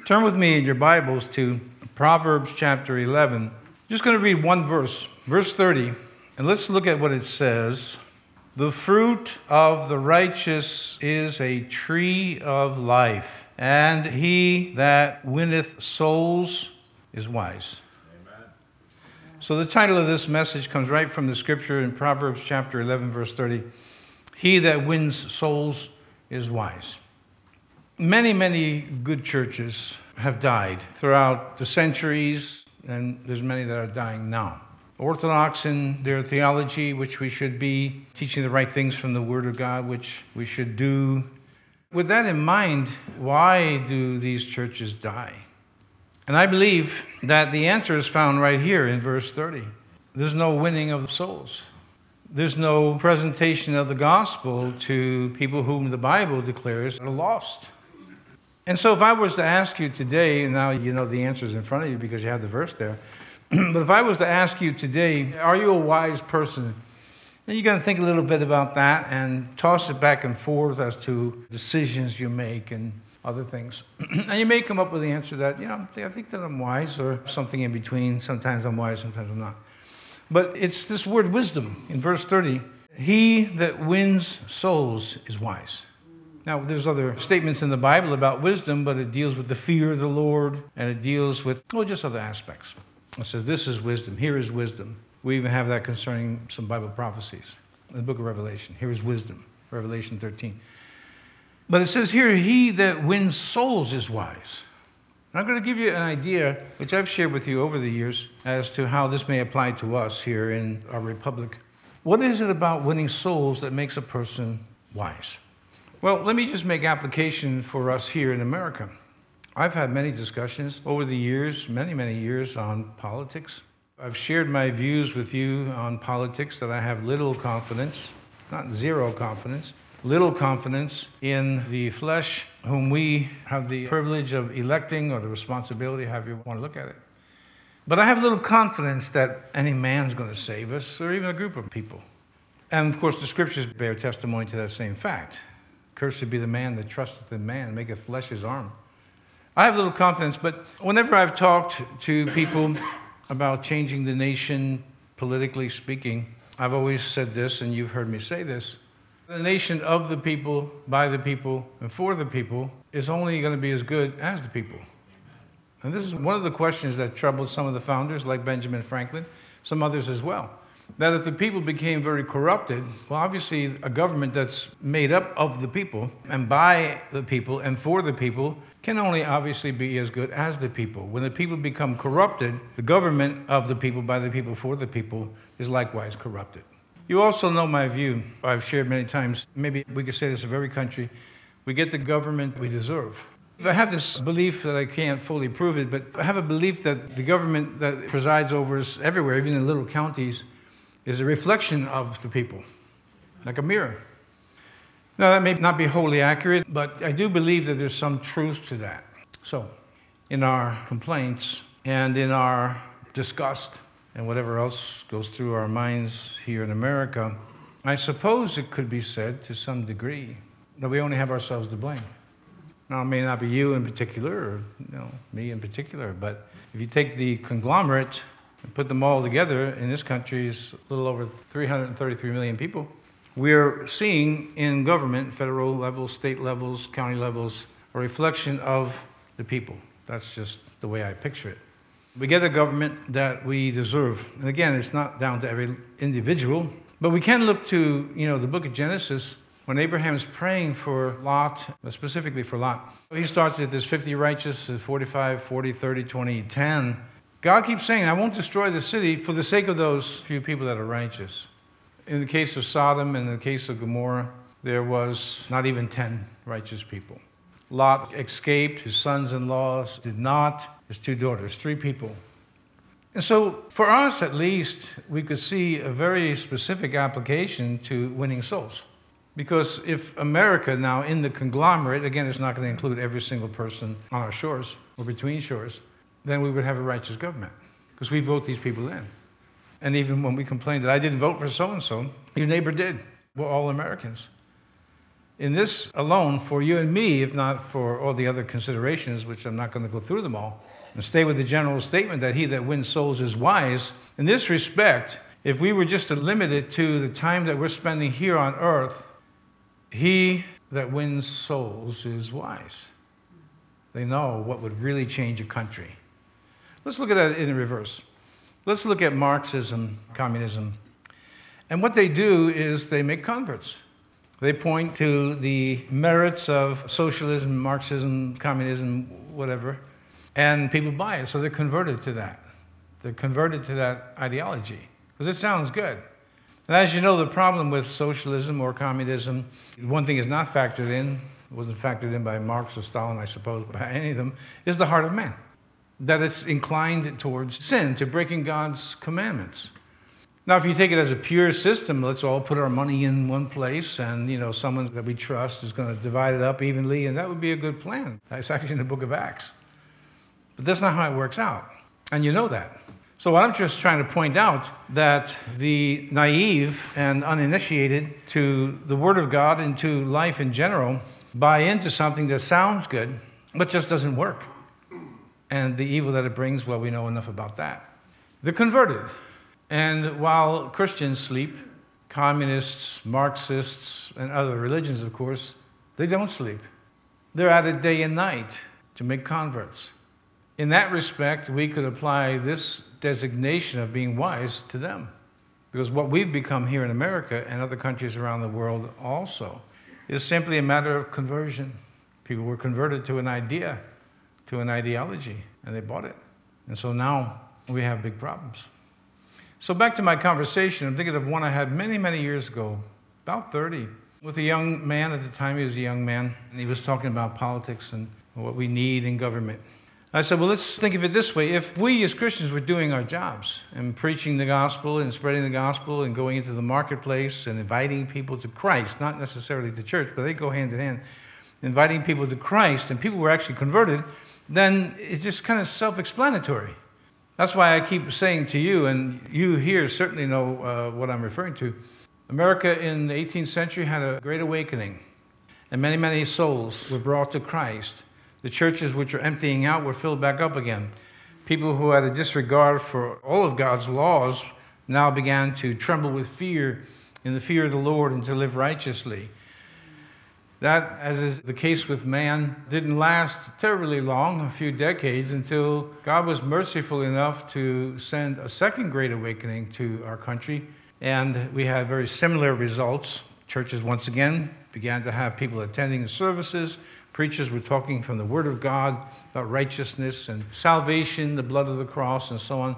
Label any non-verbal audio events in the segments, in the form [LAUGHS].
Turn with me in your Bibles to Proverbs chapter 11. Just going to read one verse, verse 30, and let's look at what it says. The fruit of the righteous is a tree of life, and he that winneth souls is wise. Amen. So, the title of this message comes right from the scripture in Proverbs chapter 11, verse 30. He that wins souls is wise. Many, many good churches have died throughout the centuries, and there's many that are dying now. Orthodox in their theology, which we should be, teaching the right things from the Word of God, which we should do. With that in mind, why do these churches die? And I believe that the answer is found right here in verse 30. There's no winning of the souls. There's no presentation of the gospel to people whom the Bible declares are lost. And so, if I was to ask you today, and now you know the answer is in front of you because you have the verse there, [CLEARS THROAT] but if I was to ask you today, are you a wise person? Then you're going to think a little bit about that and toss it back and forth as to decisions you make and other things. [CLEARS THROAT] and you may come up with the answer that, you know, I think that I'm wise, or something in between. Sometimes I'm wise, sometimes I'm not. But it's this word wisdom in verse 30 He that wins souls is wise. Now, there's other statements in the Bible about wisdom, but it deals with the fear of the Lord and it deals with, oh, just other aspects. It says, This is wisdom. Here is wisdom. We even have that concerning some Bible prophecies in the book of Revelation. Here is wisdom, Revelation 13. But it says here, He that wins souls is wise. And I'm going to give you an idea, which I've shared with you over the years, as to how this may apply to us here in our republic. What is it about winning souls that makes a person wise? Well, let me just make application for us here in America. I've had many discussions over the years, many, many years, on politics. I've shared my views with you on politics that I have little confidence, not zero confidence, little confidence in the flesh, whom we have the privilege of electing or the responsibility, however you want to look at it. But I have little confidence that any man's going to save us, or even a group of people. And of course, the scriptures bear testimony to that same fact. Cursed be the man that trusteth in man, maketh flesh his arm. I have little confidence, but whenever I've talked to people [COUGHS] about changing the nation, politically speaking, I've always said this, and you've heard me say this. The nation of the people, by the people, and for the people is only going to be as good as the people. And this is one of the questions that troubled some of the founders, like Benjamin Franklin, some others as well that if the people became very corrupted, well, obviously, a government that's made up of the people and by the people and for the people can only obviously be as good as the people. When the people become corrupted, the government of the people, by the people, for the people is likewise corrupted. You also know my view, I've shared many times. Maybe we could say this of every country we get the government we deserve. I have this belief that I can't fully prove it, but I have a belief that the government that presides over us everywhere, even in little counties, is a reflection of the people, like a mirror. Now, that may not be wholly accurate, but I do believe that there's some truth to that. So, in our complaints and in our disgust and whatever else goes through our minds here in America, I suppose it could be said to some degree that we only have ourselves to blame. Now, it may not be you in particular, or you know, me in particular, but if you take the conglomerate and put them all together, in this country is a little over 333 million people. We're seeing in government, federal levels, state levels, county levels, a reflection of the people. That's just the way I picture it. We get a government that we deserve. And again, it's not down to every individual, but we can look to, you know, the book of Genesis when Abraham's praying for Lot, specifically for Lot. He starts at this 50 righteous, 45, 40, 30, 20, 10. God keeps saying, I won't destroy the city for the sake of those few people that are righteous. In the case of Sodom and in the case of Gomorrah, there was not even 10 righteous people. Lot escaped, his sons in laws did not, his two daughters, three people. And so, for us at least, we could see a very specific application to winning souls. Because if America now in the conglomerate, again, it's not going to include every single person on our shores or between shores, then we would have a righteous government because we vote these people in. And even when we complain that I didn't vote for so and so, your neighbor did. We're all Americans. in this alone for you and me, if not for all the other considerations, which I'm not going to go through them all, and stay with the general statement that he that wins souls is wise. In this respect, if we were just to limit it to the time that we're spending here on earth, he that wins souls is wise. They know what would really change a country. Let's look at that in reverse. Let's look at Marxism, communism. And what they do is they make converts. They point to the merits of socialism, Marxism, communism, whatever, and people buy it. So they're converted to that. They're converted to that ideology because it sounds good. And as you know, the problem with socialism or communism, one thing is not factored in, wasn't factored in by Marx or Stalin, I suppose, [LAUGHS] by any of them, is the heart of man. That it's inclined towards sin, to breaking God's commandments. Now, if you take it as a pure system, let's all put our money in one place, and you know, someone that we trust is going to divide it up evenly, and that would be a good plan. That's actually in the book of Acts. But that's not how it works out, and you know that. So what I'm just trying to point out that the naive and uninitiated to the Word of God and to life in general buy into something that sounds good, but just doesn't work. And the evil that it brings, well, we know enough about that. The converted. And while Christians sleep, communists, Marxists, and other religions, of course, they don't sleep. They're at it day and night to make converts. In that respect, we could apply this designation of being wise to them. Because what we've become here in America and other countries around the world also is simply a matter of conversion. People were converted to an idea, to an ideology, and they bought it. And so now we have big problems. So, back to my conversation, I'm thinking of one I had many, many years ago, about 30, with a young man. At the time, he was a young man, and he was talking about politics and what we need in government. I said, well, let's think of it this way. If we as Christians were doing our jobs and preaching the gospel and spreading the gospel and going into the marketplace and inviting people to Christ, not necessarily to church, but they go hand in hand, inviting people to Christ, and people were actually converted, then it's just kind of self explanatory. That's why I keep saying to you, and you here certainly know uh, what I'm referring to. America in the 18th century had a great awakening, and many, many souls were brought to Christ. The churches which were emptying out were filled back up again. People who had a disregard for all of God's laws now began to tremble with fear in the fear of the Lord and to live righteously. That, as is the case with man, didn't last terribly long, a few decades, until God was merciful enough to send a second great awakening to our country. And we had very similar results. Churches, once again, began to have people attending the services. Preachers were talking from the Word of God about righteousness and salvation, the blood of the cross, and so on.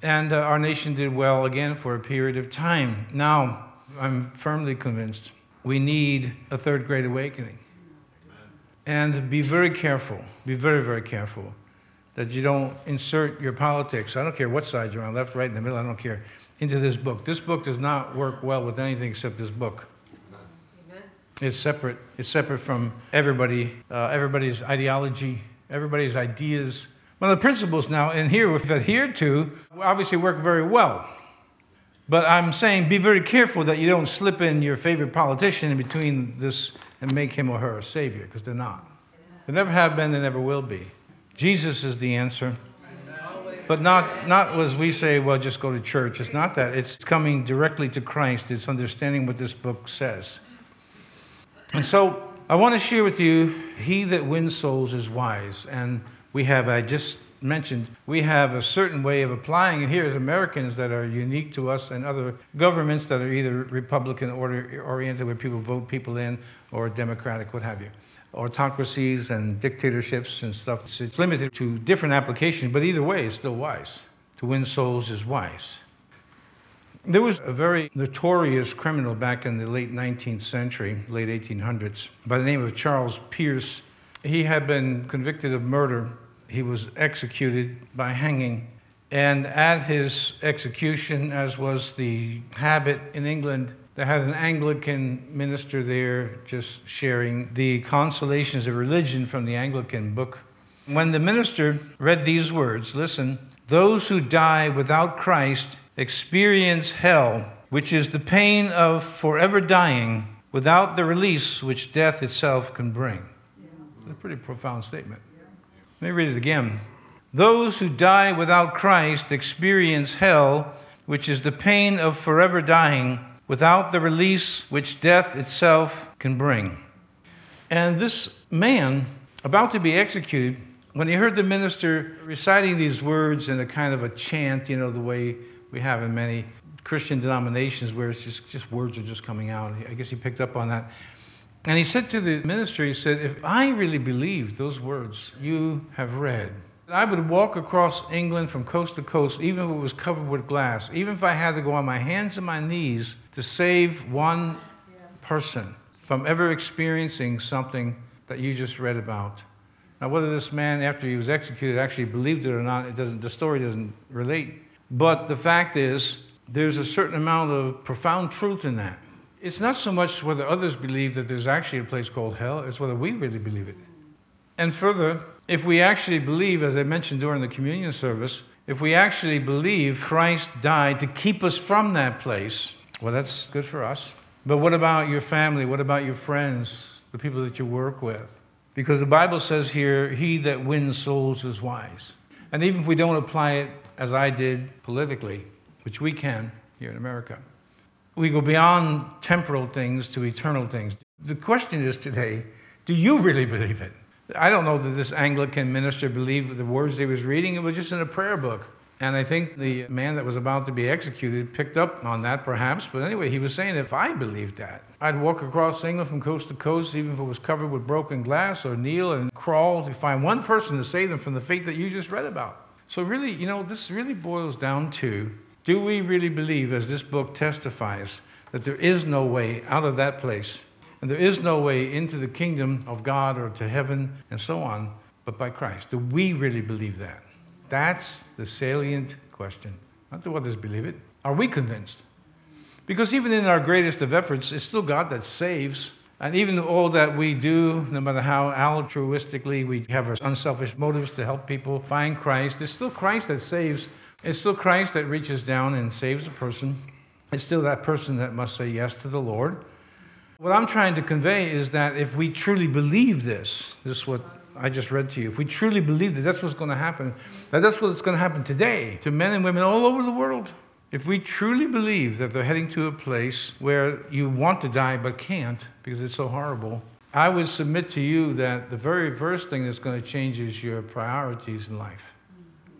And uh, our nation did well again for a period of time. Now, I'm firmly convinced we need a third great awakening. And be very careful, be very, very careful that you don't insert your politics, I don't care what side you're on, left, right, in the middle, I don't care, into this book. This book does not work well with anything except this book. Amen. It's separate. It's separate from everybody, uh, everybody's ideology, everybody's ideas. One of the principles now in here we've adhered to obviously work very well. But I'm saying be very careful that you don't slip in your favorite politician in between this and make him or her a savior, because they're not. They never have been, they never will be. Jesus is the answer. But not, not as we say, well, just go to church. It's not that. It's coming directly to Christ. It's understanding what this book says. And so I want to share with you, he that wins souls is wise. And we have, I just mentioned, we have a certain way of applying it here as Americans that are unique to us and other governments that are either Republican oriented, where people vote people in, or Democratic, what have you. Autocracies and dictatorships and stuff. It's limited to different applications, but either way, it's still wise. To win souls is wise. There was a very notorious criminal back in the late 19th century, late 1800s, by the name of Charles Pierce. He had been convicted of murder he was executed by hanging. And at his execution, as was the habit in England, they had an Anglican minister there just sharing the consolations of religion from the Anglican book. When the minister read these words, listen, those who die without Christ experience hell, which is the pain of forever dying without the release which death itself can bring. It's a pretty profound statement. Let me read it again. Those who die without Christ experience hell, which is the pain of forever dying without the release which death itself can bring. And this man, about to be executed, when he heard the minister reciting these words in a kind of a chant, you know, the way we have in many Christian denominations where it's just, just words are just coming out, I guess he picked up on that. And he said to the minister, he said, If I really believed those words you have read, I would walk across England from coast to coast, even if it was covered with glass, even if I had to go on my hands and my knees to save one person from ever experiencing something that you just read about. Now, whether this man, after he was executed, actually believed it or not, it doesn't, the story doesn't relate. But the fact is, there's a certain amount of profound truth in that. It's not so much whether others believe that there's actually a place called hell, it's whether we really believe it. And further, if we actually believe, as I mentioned during the communion service, if we actually believe Christ died to keep us from that place, well, that's good for us. But what about your family? What about your friends, the people that you work with? Because the Bible says here, he that wins souls is wise. And even if we don't apply it as I did politically, which we can here in America, we go beyond temporal things to eternal things. The question is today do you really believe it? I don't know that this Anglican minister believed the words he was reading, it was just in a prayer book. And I think the man that was about to be executed picked up on that, perhaps. But anyway, he was saying if I believed that, I'd walk across England from coast to coast, even if it was covered with broken glass, or kneel and crawl to find one person to save them from the fate that you just read about. So, really, you know, this really boils down to do we really believe, as this book testifies, that there is no way out of that place, and there is no way into the kingdom of God or to heaven and so on, but by Christ? Do we really believe that? That's the salient question. Not do others believe it. Are we convinced? Because even in our greatest of efforts, it's still God that saves. And even all that we do, no matter how altruistically we have our unselfish motives to help people find Christ, it's still Christ that saves. It's still Christ that reaches down and saves a person. It's still that person that must say yes to the Lord. What I'm trying to convey is that if we truly believe this, this is what I just read to you, if we truly believe that that's what's going to happen, that that's what's going to happen today to men and women all over the world, if we truly believe that they're heading to a place where you want to die but can't because it's so horrible, I would submit to you that the very first thing that's going to change is your priorities in life.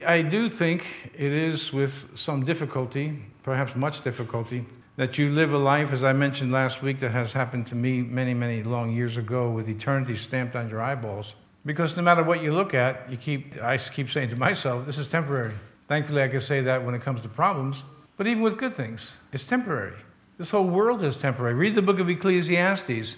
I do think it is with some difficulty, perhaps much difficulty, that you live a life, as I mentioned last week, that has happened to me many, many long years ago with eternity stamped on your eyeballs. Because no matter what you look at, you keep, I keep saying to myself, this is temporary. Thankfully, I can say that when it comes to problems, but even with good things, it's temporary. This whole world is temporary. Read the book of Ecclesiastes,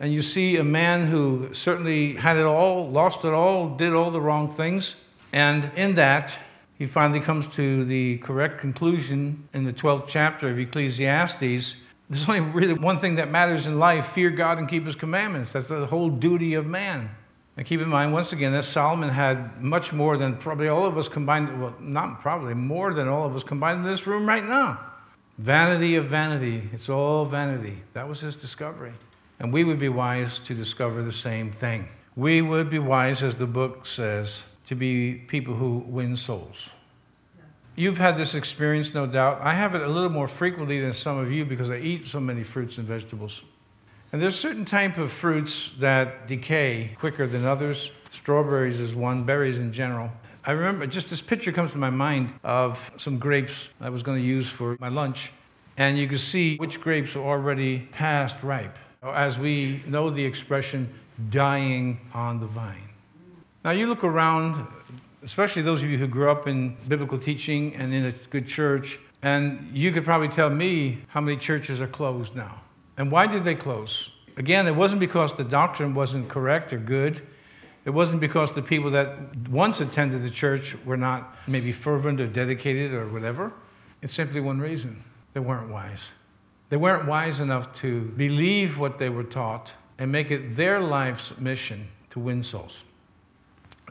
and you see a man who certainly had it all, lost it all, did all the wrong things, and in that, he finally comes to the correct conclusion in the 12th chapter of Ecclesiastes. There's only really one thing that matters in life fear God and keep his commandments. That's the whole duty of man. And keep in mind, once again, that Solomon had much more than probably all of us combined, well, not probably, more than all of us combined in this room right now. Vanity of vanity. It's all vanity. That was his discovery. And we would be wise to discover the same thing. We would be wise, as the book says, to be people who win souls. You've had this experience, no doubt. I have it a little more frequently than some of you because I eat so many fruits and vegetables. And there's certain type of fruits that decay quicker than others. Strawberries is one, berries in general. I remember just this picture comes to my mind of some grapes I was going to use for my lunch. And you can see which grapes are already past ripe. As we know the expression, dying on the vine. Now you look around, especially those of you who grew up in biblical teaching and in a good church, and you could probably tell me how many churches are closed now. And why did they close? Again, it wasn't because the doctrine wasn't correct or good. It wasn't because the people that once attended the church were not maybe fervent or dedicated or whatever. It's simply one reason they weren't wise. They weren't wise enough to believe what they were taught and make it their life's mission to win souls.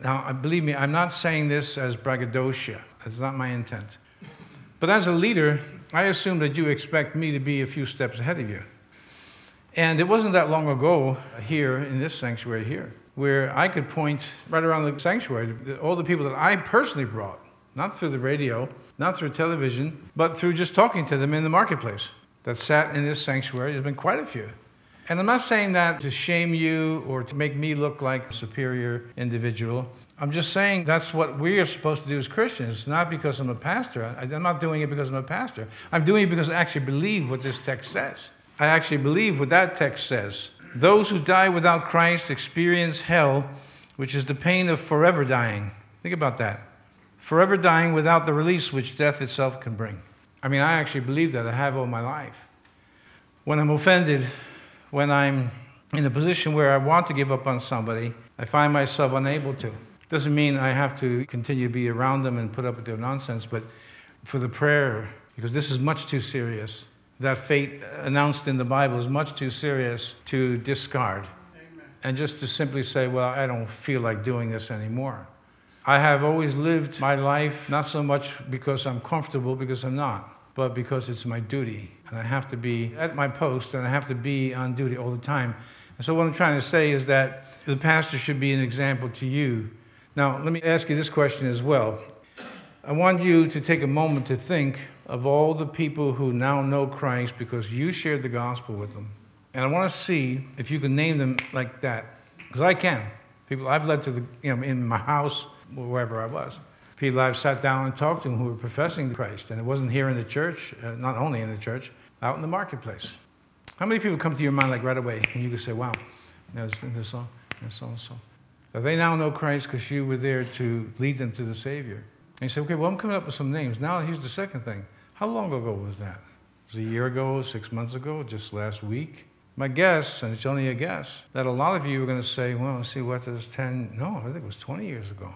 Now, believe me, I'm not saying this as braggadocio. That's not my intent. But as a leader, I assume that you expect me to be a few steps ahead of you. And it wasn't that long ago here in this sanctuary here where I could point right around the sanctuary all the people that I personally brought, not through the radio, not through television, but through just talking to them in the marketplace that sat in this sanctuary. There's been quite a few. And I'm not saying that to shame you or to make me look like a superior individual. I'm just saying that's what we are supposed to do as Christians, not because I'm a pastor. I'm not doing it because I'm a pastor. I'm doing it because I actually believe what this text says. I actually believe what that text says. Those who die without Christ experience hell, which is the pain of forever dying. Think about that. Forever dying without the release which death itself can bring. I mean, I actually believe that. I have all my life. When I'm offended, when I'm in a position where I want to give up on somebody, I find myself unable to. Doesn't mean I have to continue to be around them and put up with their nonsense, but for the prayer, because this is much too serious. That fate announced in the Bible is much too serious to discard. Amen. And just to simply say, well, I don't feel like doing this anymore. I have always lived my life not so much because I'm comfortable, because I'm not but because it's my duty. And I have to be at my post and I have to be on duty all the time. And so, what I'm trying to say is that the pastor should be an example to you. Now, let me ask you this question as well. I want you to take a moment to think of all the people who now know Christ because you shared the gospel with them. And I want to see if you can name them like that, because I can. People I've led to the, you know, in my house, wherever I was people I've sat down and talked to who were professing Christ, and it wasn't here in the church, uh, not only in the church, out in the marketplace. How many people come to your mind like right away, and you can say, "Wow, there's this so, there's so and so." They now know Christ because you were there to lead them to the Savior. And you say, "Okay, well, I'm coming up with some names." Now, here's the second thing: How long ago was that? Was it a year ago, six months ago, just last week? My guess, and it's only a guess, that a lot of you are going to say, well, let's see, what does 10, no, I think it was 20 years ago.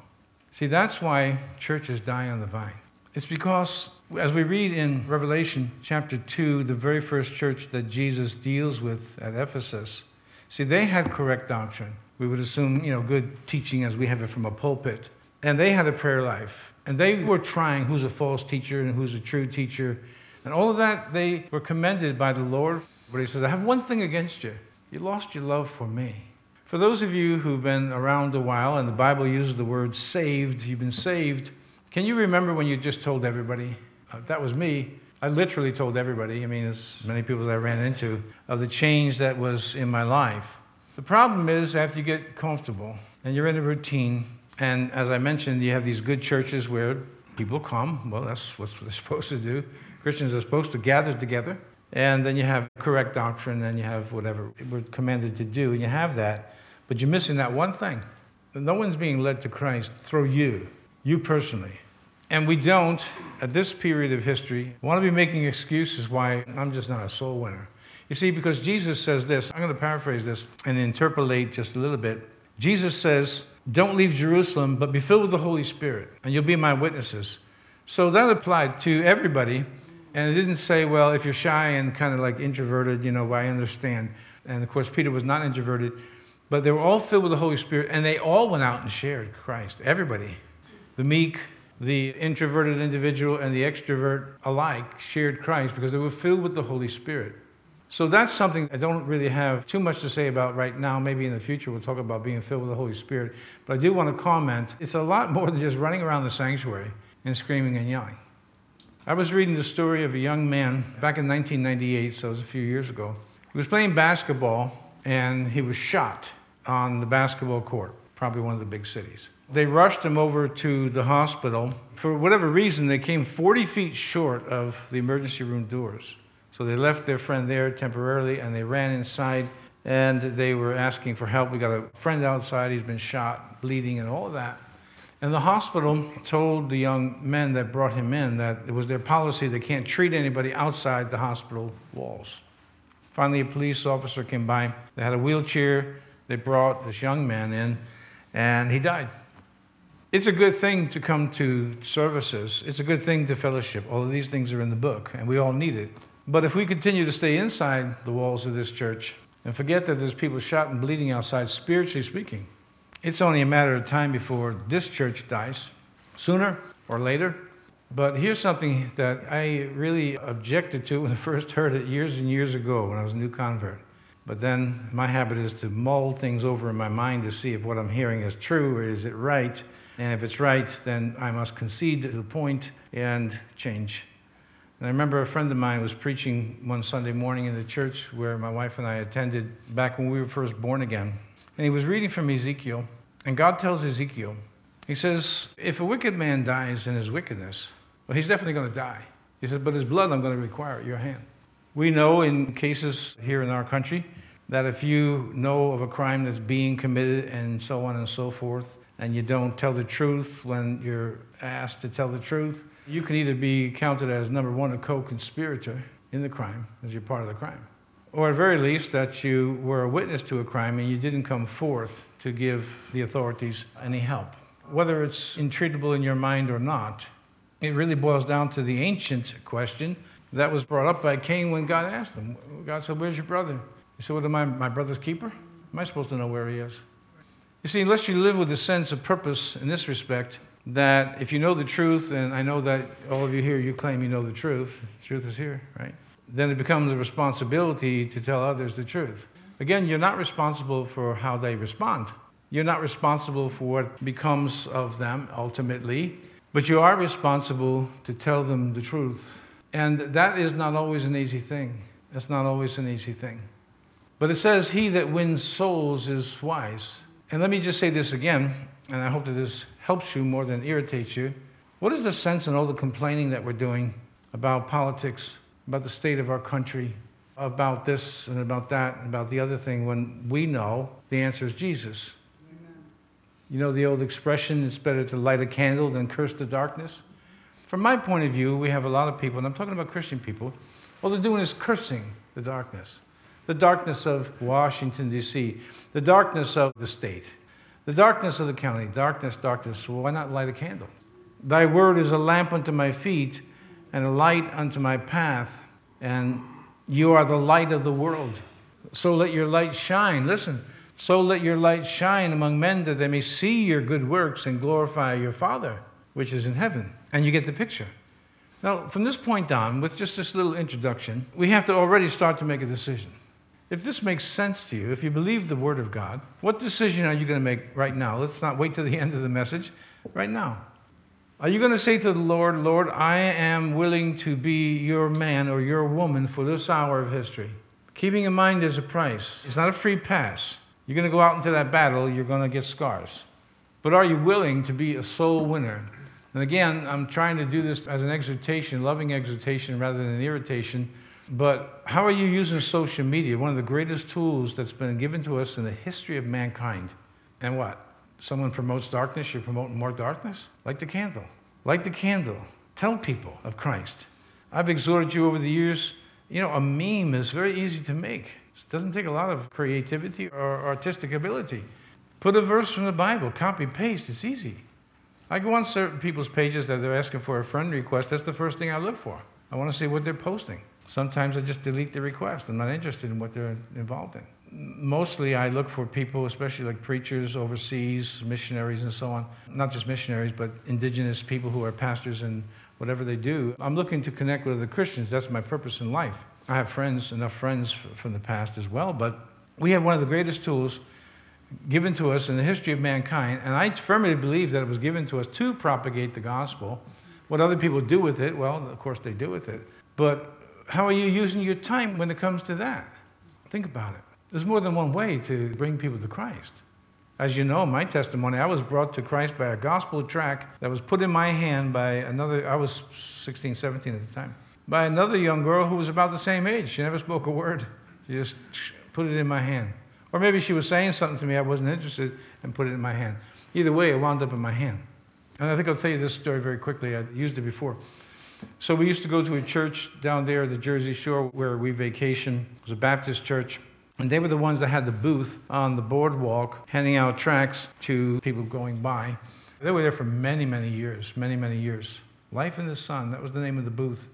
See, that's why churches die on the vine. It's because, as we read in Revelation chapter 2, the very first church that Jesus deals with at Ephesus, see, they had correct doctrine. We would assume, you know, good teaching as we have it from a pulpit. And they had a prayer life. And they were trying who's a false teacher and who's a true teacher. And all of that, they were commended by the Lord. But he says, I have one thing against you. You lost your love for me. For those of you who've been around a while and the Bible uses the word saved, you've been saved. Can you remember when you just told everybody? Uh, that was me. I literally told everybody, I mean, as many people as I ran into, of the change that was in my life. The problem is, after you get comfortable and you're in a routine, and as I mentioned, you have these good churches where people come. Well, that's what they're [LAUGHS] supposed to do. Christians are supposed to gather together. And then you have correct doctrine, and you have whatever we're commanded to do, and you have that. But you're missing that one thing. No one's being led to Christ through you, you personally. And we don't, at this period of history, want to be making excuses why I'm just not a soul winner. You see, because Jesus says this, I'm going to paraphrase this and interpolate just a little bit. Jesus says, Don't leave Jerusalem, but be filled with the Holy Spirit, and you'll be my witnesses. So that applied to everybody. And it didn't say, well, if you're shy and kind of like introverted, you know, I understand. And of course, Peter was not introverted. But they were all filled with the Holy Spirit, and they all went out and shared Christ. Everybody. The meek, the introverted individual, and the extrovert alike shared Christ because they were filled with the Holy Spirit. So that's something I don't really have too much to say about right now. Maybe in the future we'll talk about being filled with the Holy Spirit. But I do want to comment it's a lot more than just running around the sanctuary and screaming and yelling. I was reading the story of a young man back in 1998, so it was a few years ago. He was playing basketball and he was shot on the basketball court, probably one of the big cities. They rushed him over to the hospital. For whatever reason, they came 40 feet short of the emergency room doors. So they left their friend there temporarily and they ran inside and they were asking for help. We got a friend outside, he's been shot, bleeding, and all of that. And the hospital told the young men that brought him in that it was their policy they can't treat anybody outside the hospital walls. Finally, a police officer came by. They had a wheelchair they brought this young man in, and he died. It's a good thing to come to services. It's a good thing to fellowship. All of these things are in the book, and we all need it. But if we continue to stay inside the walls of this church and forget that there's people shot and bleeding outside, spiritually speaking, it's only a matter of time before this church dies, sooner or later. But here's something that I really objected to when I first heard it years and years ago when I was a new convert. But then my habit is to mull things over in my mind to see if what I'm hearing is true or is it right. And if it's right, then I must concede to the point and change. And I remember a friend of mine was preaching one Sunday morning in the church where my wife and I attended back when we were first born again. And he was reading from Ezekiel. And God tells Ezekiel, He says, If a wicked man dies in his wickedness, well, he's definitely going to die. He said, But his blood I'm going to require at your hand. We know in cases here in our country that if you know of a crime that's being committed and so on and so forth, and you don't tell the truth when you're asked to tell the truth, you can either be counted as number one, a co conspirator in the crime, as you're part of the crime, or at very least that you were a witness to a crime and you didn't come forth to give the authorities any help. Whether it's intreatable in your mind or not, it really boils down to the ancient question that was brought up by Cain when God asked him. God said, Where's your brother? He said, What am I, my brother's keeper? Am I supposed to know where he is? You see, unless you live with a sense of purpose in this respect, that if you know the truth, and I know that all of you here, you claim you know the truth, the truth is here, right? Then it becomes a responsibility to tell others the truth. Again, you're not responsible for how they respond. You're not responsible for what becomes of them ultimately, but you are responsible to tell them the truth. And that is not always an easy thing. That's not always an easy thing. But it says, He that wins souls is wise. And let me just say this again, and I hope that this helps you more than irritates you. What is the sense in all the complaining that we're doing about politics, about the state of our country, about this and about that, and about the other thing, when we know the answer is Jesus? Amen. You know the old expression, it's better to light a candle than curse the darkness? From my point of view, we have a lot of people, and I'm talking about Christian people, all they're doing is cursing the darkness the darkness of Washington, D.C., the darkness of the state, the darkness of the county. Darkness, darkness. Well, why not light a candle? Thy word is a lamp unto my feet and a light unto my path, and you are the light of the world. So let your light shine. Listen. So let your light shine among men that they may see your good works and glorify your Father, which is in heaven. And you get the picture. Now, from this point on, with just this little introduction, we have to already start to make a decision. If this makes sense to you, if you believe the Word of God, what decision are you going to make right now? Let's not wait till the [LAUGHS] end of the message. Right now. Are you going to say to the Lord, Lord, I am willing to be your man or your woman for this hour of history? Keeping in mind there's a price. It's not a free pass. You're going to go out into that battle, you're going to get scars. But are you willing to be a soul winner? And again, I'm trying to do this as an exhortation, loving exhortation rather than an irritation but how are you using social media? One of the greatest tools that's been given to us in the history of mankind. And what? Someone promotes darkness, you're promoting more darkness? Light the candle. Light the candle. Tell people of Christ. I've exhorted you over the years, you know, a meme is very easy to make. It doesn't take a lot of creativity or artistic ability. Put a verse from the Bible, copy, paste, it's easy. I go on certain people's pages that they're asking for a friend request, that's the first thing I look for. I want to see what they're posting. Sometimes I just delete the request. I'm not interested in what they're involved in. Mostly I look for people, especially like preachers overseas, missionaries, and so on. Not just missionaries, but indigenous people who are pastors and whatever they do. I'm looking to connect with other Christians. That's my purpose in life. I have friends, enough friends from the past as well, but we have one of the greatest tools given to us in the history of mankind, and I firmly believe that it was given to us to propagate the gospel. What other people do with it, well, of course they do with it. But how are you using your time when it comes to that? Think about it. There's more than one way to bring people to Christ. As you know, my testimony, I was brought to Christ by a gospel tract that was put in my hand by another, I was 16, 17 at the time, by another young girl who was about the same age. She never spoke a word. She just put it in my hand. Or maybe she was saying something to me I wasn't interested and put it in my hand. Either way, it wound up in my hand. And I think I'll tell you this story very quickly. I used it before. So we used to go to a church down there, the Jersey Shore, where we vacation. It was a Baptist church. And they were the ones that had the booth on the boardwalk, handing out tracts to people going by. They were there for many, many years, many, many years. Life in the Sun, that was the name of the booth.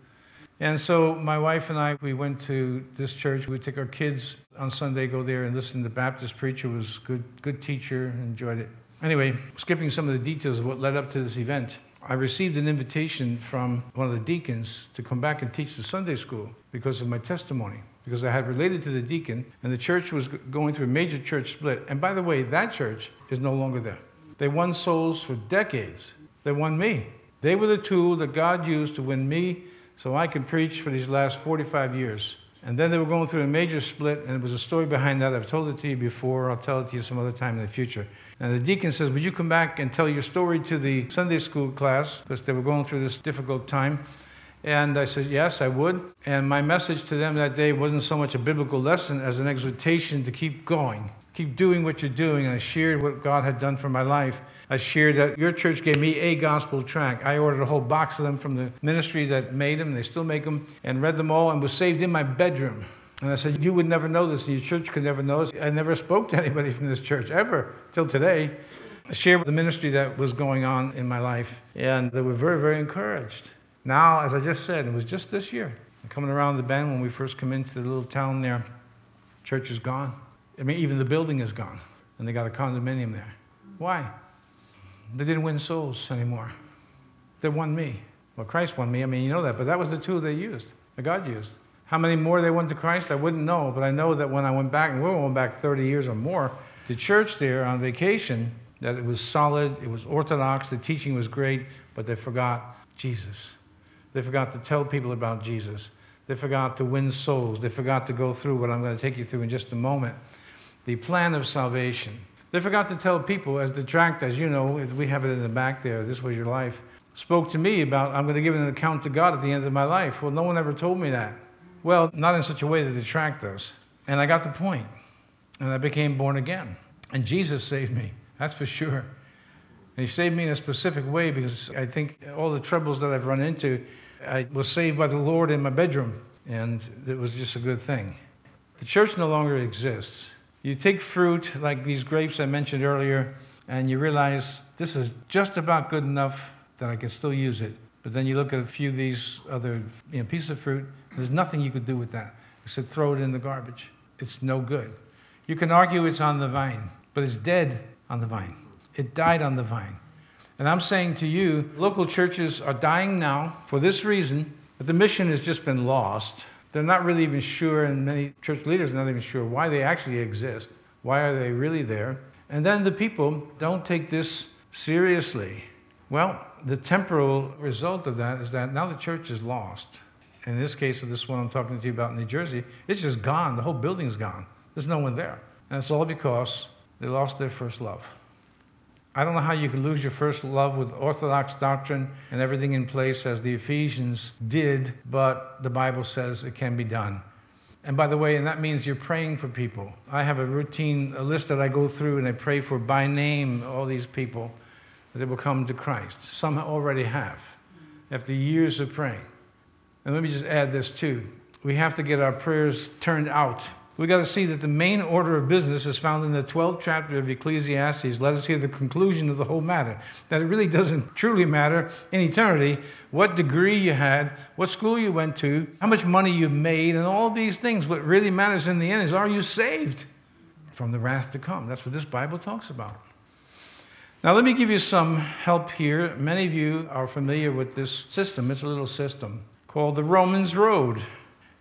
And so my wife and I, we went to this church. We'd take our kids on Sunday, go there and listen to the Baptist preacher. was good, good teacher, enjoyed it. Anyway, skipping some of the details of what led up to this event. I received an invitation from one of the deacons to come back and teach the Sunday school because of my testimony. because I had related to the deacon, and the church was going through a major church split. And by the way, that church is no longer there. They won souls for decades. They won me. They were the tool that God used to win me so I can preach for these last 45 years. And then they were going through a major split, and it was a story behind that. I've told it to you before. I'll tell it to you some other time in the future. And the deacon says, Would you come back and tell your story to the Sunday school class? Because they were going through this difficult time. And I said, Yes, I would. And my message to them that day wasn't so much a biblical lesson as an exhortation to keep going, keep doing what you're doing. And I shared what God had done for my life. I shared that your church gave me a gospel tract. I ordered a whole box of them from the ministry that made them. They still make them and read them all and was saved in my bedroom. And I said, You would never know this, and your church could never know this. I never spoke to anybody from this church ever till today. I shared the ministry that was going on in my life, and they were very, very encouraged. Now, as I just said, it was just this year, coming around the bend when we first come into the little town there, church is gone. I mean, even the building is gone, and they got a condominium there. Why? They didn't win souls anymore. They won me. Well, Christ won me. I mean, you know that, but that was the tool they used, that God used. How many more they went to Christ, I wouldn't know, but I know that when I went back, and we went back 30 years or more, to church there on vacation, that it was solid, it was orthodox, the teaching was great, but they forgot Jesus. They forgot to tell people about Jesus. They forgot to win souls. They forgot to go through what I'm going to take you through in just a moment the plan of salvation. They forgot to tell people, as the tract, as you know, we have it in the back there, this was your life, spoke to me about, I'm going to give an account to God at the end of my life. Well, no one ever told me that. Well, not in such a way that the us. And I got the point. point, and I became born again. And Jesus saved me, that's for sure. And He saved me in a specific way because I think all the troubles that I've run into, I was saved by the Lord in my bedroom, and it was just a good thing. The church no longer exists. You take fruit like these grapes I mentioned earlier, and you realize this is just about good enough that I can still use it. But then you look at a few of these other you know, pieces of fruit, there's nothing you could do with that except throw it in the garbage. It's no good. You can argue it's on the vine, but it's dead on the vine. It died on the vine. And I'm saying to you, local churches are dying now for this reason, but the mission has just been lost. They're not really even sure, and many church leaders are not even sure why they actually exist. Why are they really there? And then the people don't take this seriously. Well, the temporal result of that is that now the church is lost. In this case of this one I'm talking to you about in New Jersey, it's just gone. The whole building's gone. There's no one there. And it's all because they lost their first love. I don't know how you can lose your first love with orthodox doctrine and everything in place as the Ephesians did, but the Bible says it can be done. And by the way, and that means you're praying for people. I have a routine, a list that I go through and I pray for by name all these people that they will come to Christ. Some already have after years of praying. And let me just add this too. We have to get our prayers turned out we got to see that the main order of business is found in the 12th chapter of Ecclesiastes. Let us hear the conclusion of the whole matter. That it really doesn't [LAUGHS] truly matter in eternity what degree you had, what school you went to, how much money you made, and all these things. What really matters in the end is are you saved from the wrath to come? That's what this Bible talks about. Now, let me give you some help here. Many of you are familiar with this system. It's a little system called the Romans Road.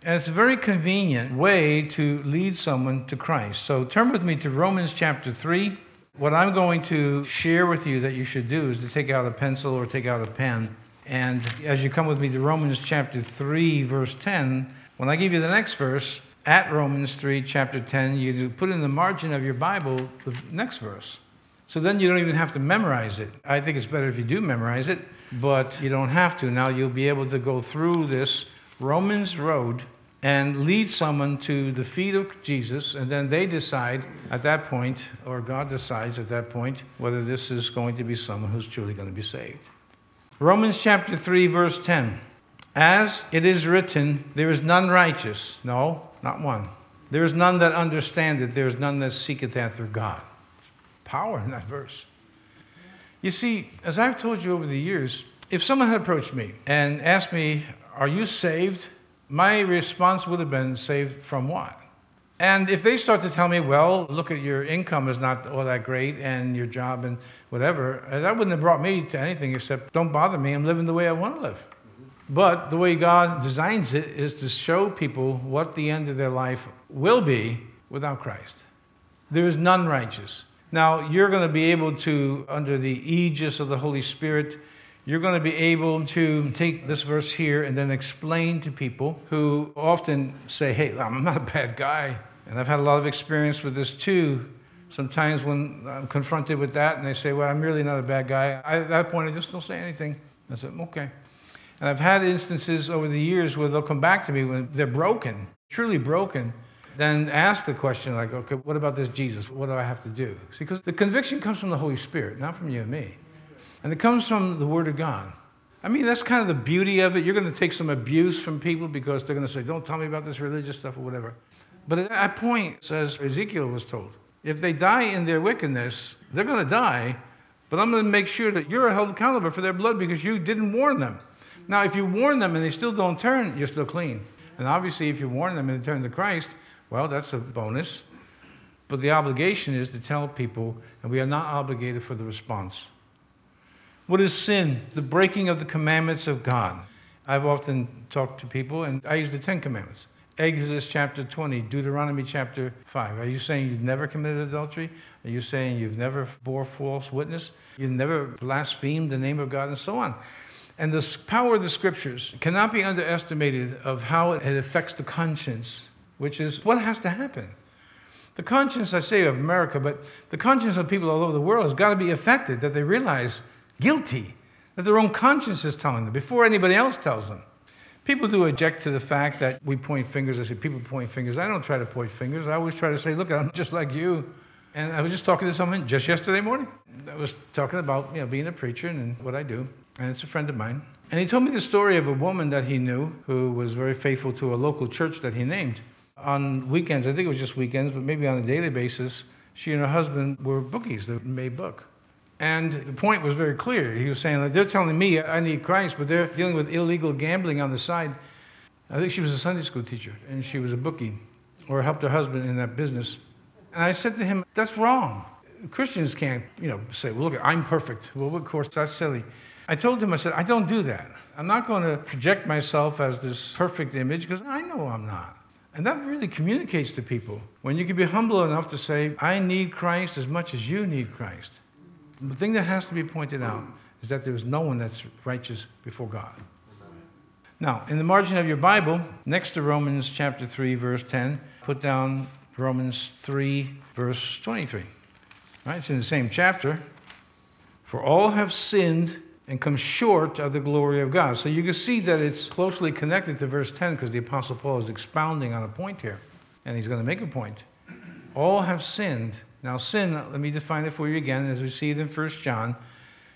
And it's a very convenient way to lead someone to Christ. So turn with me to Romans chapter 3. What I'm going to share with you that you should do is to take out a pencil or take out a pen. And as you come with me to Romans chapter 3, verse 10, when I give you the next verse, at Romans 3, chapter 10, you put in the margin of your Bible the next verse. So then you don't even have to memorize it. I think it's better if you do memorize it, but you don't have to. Now you'll be able to go through this Romans road and lead someone to the feet of Jesus, and then they decide at that point, or God decides at that point, whether this is going to be someone who's truly going to be saved. Romans chapter 3, verse 10. As it is written, there is none righteous. No, not one. There is none that understandeth. There is none that seeketh after God. Power in that verse. You see, as I've told you over the years, if someone had approached me and asked me, Are you saved? my response would have been saved from what? And if they start to tell me, well, look at your income is not all that great and your job and whatever, uh, that wouldn't have brought me to anything except don't bother me. I'm living the way I want to live. But the way God designs it is to show people what the end of their life will be without Christ. There is none righteous. Now, you're going to be able to, under the aegis of the Holy Spirit, you're going to be able to take this verse here and then explain to people who often say, Hey, I'm not a bad guy. And I've had a lot of experience with this too. Sometimes when I'm confronted with that and they say, Well, I'm really not a bad guy, I, at that point I just don't say anything. I said, Okay. And I've had instances over the years where they'll come back to me when they're broken, truly broken, then ask the question, like, okay, what about this Jesus? What do I have to do? See, because the conviction comes from the Holy Spirit, not from you and me. And it comes from the Word of God. I mean, that's kind of the beauty of it. You're going to take some abuse from people because they're going to say, don't tell me about this religious stuff or whatever. But at that point, as Ezekiel was told, if they die in their wickedness, they're going to die, but I'm going to make sure that you're held accountable for their blood because you didn't warn them. Now, if you warn them and they still don't turn, you're still clean. And obviously, if you warn them and they turn to Christ, well, that's a bonus. But the obligation is to tell people, and we are not obligated for the response. What is sin? The breaking of the commandments of God. I've often talked to people, and I use the Ten Commandments. Exodus chapter 20, Deuteronomy chapter 5. Are you saying you've never committed adultery? Are you saying you've never bore false witness? You've never blasphemed the name of God, and so on? And the power of the scriptures cannot be underestimated of how it affects the conscience, which is what has to happen. The conscience, I say, of America, but the conscience of people all over the world has got to be affected, that they realize guilty, that their own conscience is telling them before anybody else tells them. People do object to the fact that we point fingers. I say, people point fingers. I don't try to point fingers. I always try to say, look, I'm just like you. And I was just talking to someone just yesterday morning. I was talking about you know, being a preacher and what I do. And it's a friend of mine. And he told me the story of a woman that he knew who was very faithful to a local church that he named. On weekends, I think it was just weekends, but maybe on a daily basis, she and her husband were bookies that made book. And the point was very clear. He was saying, like, they're telling me I need Christ, but they're dealing with illegal gambling on the side. I think she was a Sunday school teacher, and she was a bookie, or helped her husband in that business. And I said to him, that's wrong. Christians can't, you know, say, well, look, I'm perfect. Well, of course, that's silly. I told him, I said, I don't do that. I'm not going to project myself as this perfect image because I know I'm not. And that really communicates to people when you can be humble enough to say, I need Christ as much as you need Christ. The thing that has to be pointed out is that there is no one that's righteous before God. Now, in the margin of your Bible, next to Romans chapter 3, verse 10, put down Romans 3, verse 23. Right? It's in the same chapter. For all have sinned and come short of the glory of God. So you can see that it's closely connected to verse 10 because the Apostle Paul is expounding on a point here. And he's going to make a point. All have sinned now, sin, let me define it for you again as we see it in 1 John.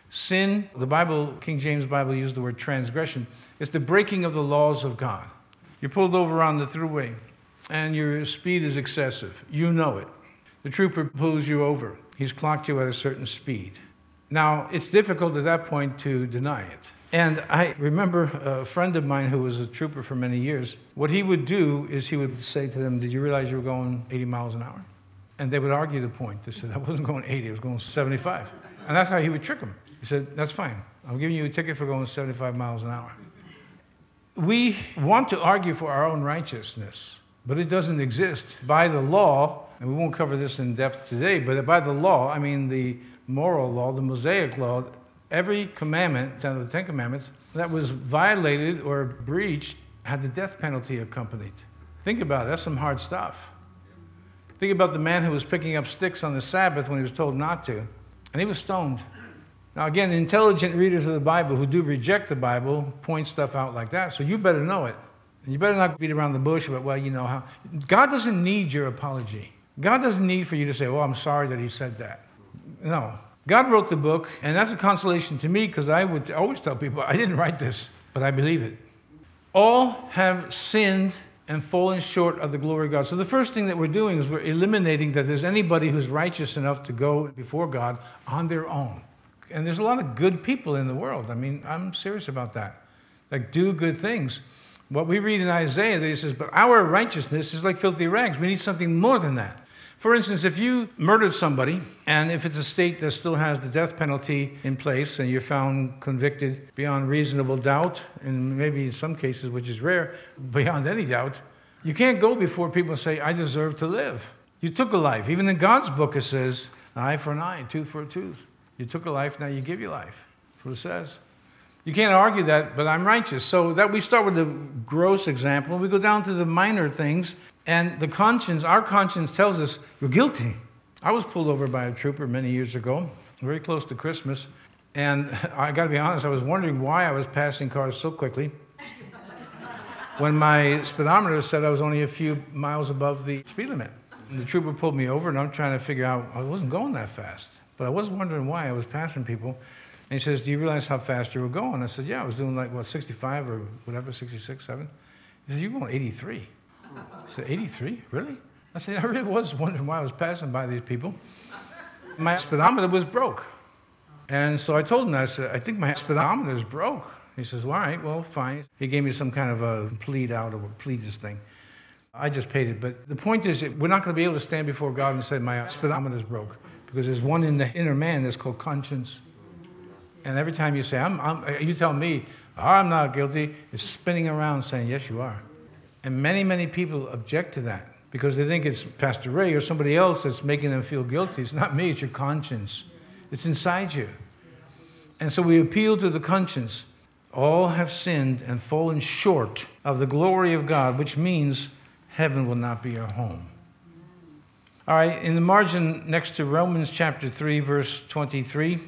Sin, the Bible, King James Bible used the word transgression. It's the breaking of the laws of God. You're pulled over on the throughway and your speed is excessive. You know it. The trooper pulls you over. He's clocked you at a certain speed. Now, it's difficult at that point to deny it. And I remember a friend of mine who was a trooper for many years. What he would do is he would say to them, Did you realize you were going 80 miles an hour? And they would argue the point. They said, I wasn't going 80, I was going 75. And that's how he would trick them. He said, That's fine. I'm giving you a ticket for going 75 miles an hour. We want to argue for our own righteousness, but it doesn't exist. By the law, and we won't cover this in depth today, but by the law, I mean the moral law, the Mosaic law, every commandment, the Ten Commandments, that was violated or breached had the death penalty accompanied. Think about it, that's some hard stuff. Think about the man who was picking up sticks on the Sabbath when he was told not to, and he was stoned. Now, again, intelligent readers of the Bible who do reject the Bible point stuff out like that, so you better know it. And you better not beat around the bush about, well, you know how. God doesn't need your apology. God doesn't need for you to say, well, I'm sorry that he said that. No. God wrote the book, and that's a consolation to me because I would always tell people, I didn't write this, but I believe it. All have sinned and fallen short of the glory of God. So the first thing that we're doing is we're eliminating that there's anybody who's righteous enough to go before God on their own. And there's a lot of good people in the world. I mean, I'm serious about that. Like do good things. What we read in Isaiah, that he says, but our righteousness is like filthy rags. We need something more than that. For instance, if you murdered somebody, and if it's a state that still has the death penalty in place, and you're found convicted beyond reasonable doubt, and maybe in some cases, which is rare, [LAUGHS] beyond any doubt, you can't go before people and say, I deserve to live. You took a life. Even in God's book, it says, eye for an eye, tooth for a tooth. You took a life, now you give your life. That's what it says. You can't argue that, but I'm righteous. So that we start with the gross example, we go down to the minor things, and the conscience, our conscience tells us you're guilty. I was pulled over by a trooper many years ago, very close to Christmas, and [LAUGHS] I got to be honest, I was wondering why I was passing cars so quickly. [LAUGHS] when my speedometer said I was only a few miles above the speed limit. And the trooper pulled me over, and I'm trying to figure out I wasn't going that fast, but I was wondering why I was passing people. And he says, "Do you realize how fast you were going?" I said, "Yeah, I was doing like what 65 or whatever, 66, 7." He said, "You're going 83." I said, 83? Really? I said, I really was wondering why I was passing by these people. My speedometer was broke. And so I told him, I said, I think my speedometer is broke. He says, well, all right, well, fine. He gave me some kind of a plead out or plead this thing. I just paid it. But the point is, we're not going to be able to stand before God and say, my speedometer is broke. Because there's one in the inner man that's called conscience. And every time you say, I'm, I'm, you tell me, I'm not guilty, it's spinning around saying, yes, you are. And many, many people object to that because they think it's Pastor Ray or somebody else that's making them feel guilty. It's not me, it's your conscience. It's inside you. And so we appeal to the conscience. All have sinned and fallen short of the glory of God, which means heaven will not be our home. All right, in the margin next to Romans chapter 3, verse 23,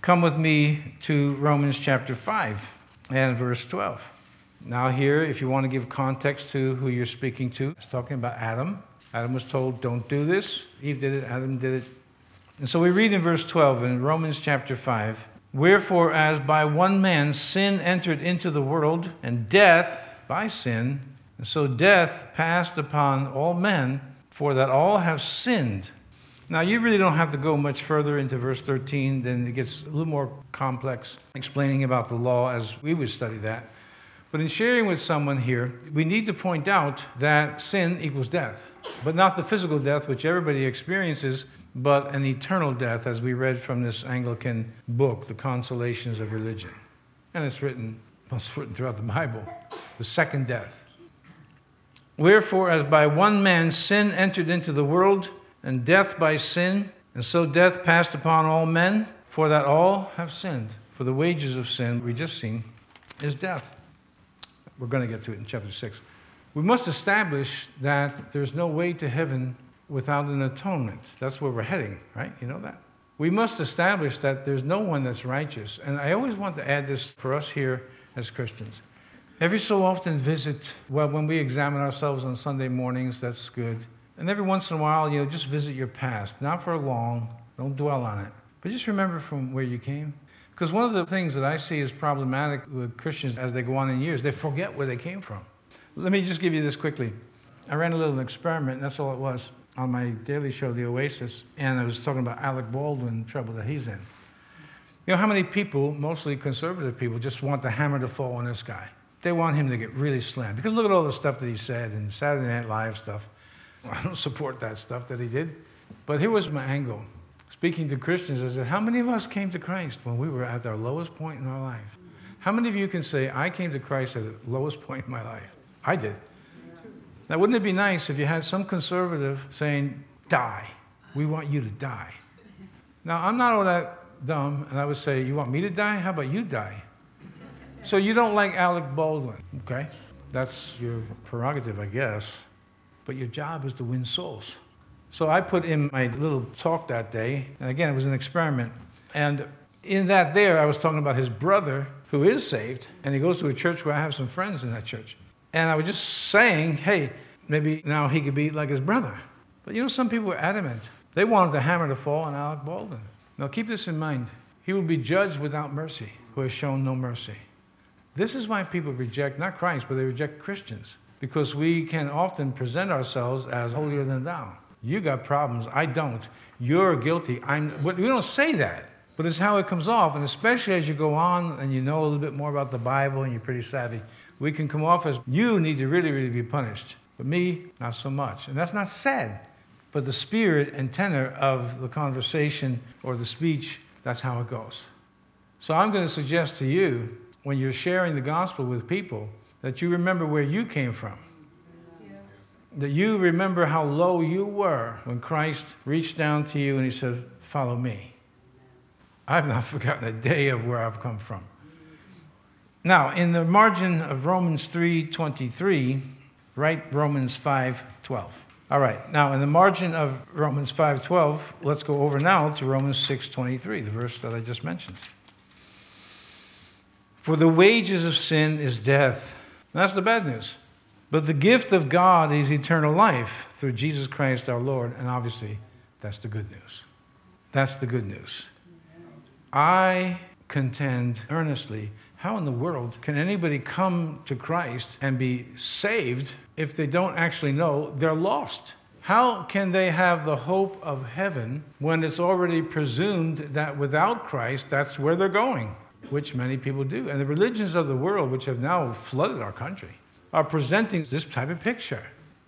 come with me to Romans chapter 5 and verse 12. Now, here, if you want to give context to who you're speaking to, it's talking about Adam. Adam was told, Don't do this. Eve did it, Adam did it. And so we read in verse 12 in Romans chapter 5 Wherefore, as by one man sin entered into the world, and death by sin, and so death passed upon all men, for that all have sinned. Now, you really don't have to go much further into verse 13, then it gets a little more complex, explaining about the law as we would study that. But in sharing with someone here, we need to point out that sin equals death, but not the physical death which everybody experiences, but an eternal death, as we read from this Anglican book, The Consolations of Religion. And it's written, well, it's written throughout the Bible, the second death. Wherefore, as by one man sin entered into the world, and death by sin, and so death passed upon all men, for that all have sinned. For the wages of sin, we just seen, is death. We're going to get to it in chapter 6. We must establish that there's no way to heaven without an atonement. That's where we're heading, right? You know that? We must establish that there's no one that's righteous. And I always want to add this for us here as Christians. Every so often visit, well, when we examine ourselves on Sunday mornings, that's good. And every once in a while, you know, just visit your past. Not for long, don't dwell on it. But just remember from where you came. Because one of the things that I see is problematic with Christians as they go on in years, they forget where they came from. Let me just give you this quickly. I ran a little experiment, and that's all it was, on my daily show, The Oasis, and I was talking about Alec Baldwin, trouble that he's in. You know how many people, mostly conservative people, just want the hammer to fall on this guy? They want him to get really slammed. Because look at all the stuff that he said and Saturday Night Live stuff. [LAUGHS] I don't support that stuff that he did. But here was my angle speaking to Christians, I said, How many of us came to Christ when we were at our lowest point in our life? How many of you can say, I came to Christ at the lowest point in my life? I did. Now, wouldn't it be nice if you had some conservative saying, Die? We want you to die. Now, I'm not all that dumb, and I would say, You want me to die? How about you die? So you don't like Alec Baldwin, okay? That's your prerogative, I guess. But your job is to win souls. So I put in my little talk that day, and again, it was an experiment. And in that, there, I was talking about his brother who is saved, and he goes to a church where I have some friends in that church. And I was just saying, hey, maybe now he could be like his brother. But you know, some people were adamant. They wanted the hammer to fall on Alec Baldwin. Now, keep this in mind. He will be judged without mercy, who has shown no mercy. This is why people reject not Christ, but they reject Christians, because we can often present ourselves as holier than thou. You got problems. I don't. You're guilty. I'm, we don't say that, but it's how it comes off. And especially as you go on and you know a little bit more about the Bible and you're pretty savvy, we can come off as you need to really, really be punished. But me, not so much. And that's not sad. but the spirit and tenor of the conversation or the speech, that's how it goes. So I'm going to suggest to you, when you're sharing the gospel with people, that you remember where you came from. That you remember how low you were when Christ reached down to you and he said, Follow me. I've not [LAUGHS] forgotten a day of where I've come from. Now, in the margin of Romans 3:23, write Romans 5:12. All right. Now, in the margin of Romans 5:12, let's go over now to Romans 6:23, the verse that I just mentioned. For the wages of sin is death. That's the bad news. But the gift of God is eternal life through Jesus Christ our Lord, and obviously that's the good news. That's the good news. I contend earnestly how in the world can anybody come to Christ and be saved if they don't actually know they're lost? How can they have the hope of heaven when it's already presumed that without Christ, that's where they're going, which many people do? And the religions of the world, which have now flooded our country, are presenting this type of picture.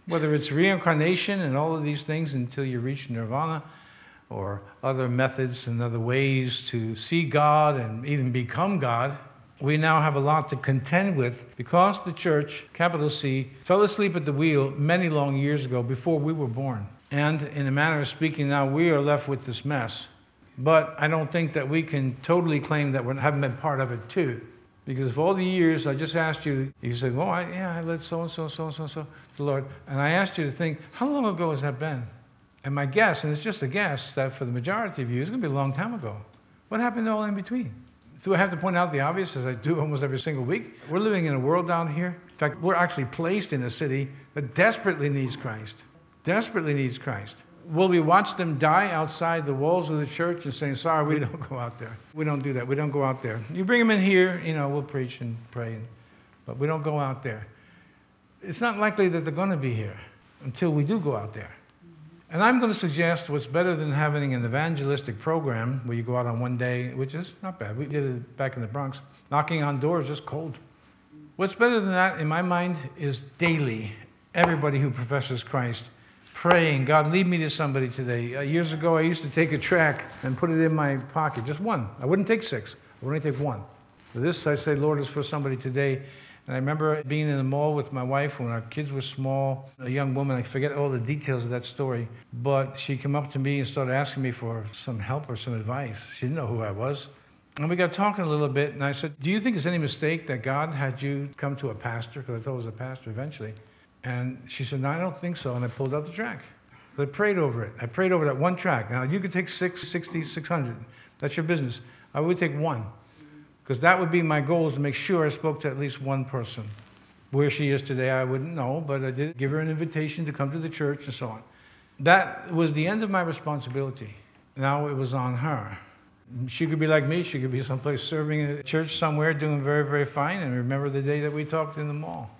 Whether it's reincarnation and all of these things until you reach nirvana, or other methods and other ways to see God and even become God, we now have a lot to contend with because the church, capital C, fell asleep at the wheel many long years ago before we were born. And in a manner of speaking, now we are left with this mess. But I don't think that we can totally claim that we haven't been part of it too. Because of all the years, I just asked you, you said, well, I, yeah, I led so and so, so and so, so, the Lord. And I asked you to think, how long ago has that been? And my guess, and it's just a guess, that for the majority of you, it's going to be a long time ago. What happened all in between? Do I have to point out the obvious, as I do almost every single week? We're living in a world down here. In fact, we're actually placed in a city that desperately needs Christ. Desperately needs Christ. Will we watch them die outside the walls of the church and saying, sorry, we don't go out there? We don't do that. We don't go out there. You bring them in here, you know, we'll preach and pray, but we don't go out there. It's not likely that they're going to be here until we do go out there. And I'm going to suggest what's better than having an evangelistic program where you go out on one day, which is not bad. We did it back in the Bronx, knocking on doors just cold. What's better than that, in my mind, is daily, everybody who professes Christ praying, God, lead me to somebody today. Uh, years ago, I used to take a tract and put it in my pocket, just one. I wouldn't take six, I would only take one. For this, I say, Lord, is for somebody today and I remember being in the mall with my wife when our kids were small, a young woman, I forget all the details of that story, but she came up to me and started asking me for some help or some advice. She didn't know who I was. And we got talking a little bit, and I said, Do you think it's any mistake that God had you come to a pastor? Because I thought it was a pastor eventually. And she said, No, I don't think so. And I pulled out the tract. So I prayed over it. I prayed over that one tract. Now, you could take six, 60, 600. That's your business. I would take one. Because that would be my goal is to make sure I spoke to at least one person. Where she is today, I wouldn't know, but I did give her an invitation to come to the church and so on. That was the end of my responsibility. Now it was on her. She could be like me, she could be someplace serving in a church somewhere, doing very, very fine, and remember the day that we talked in the mall.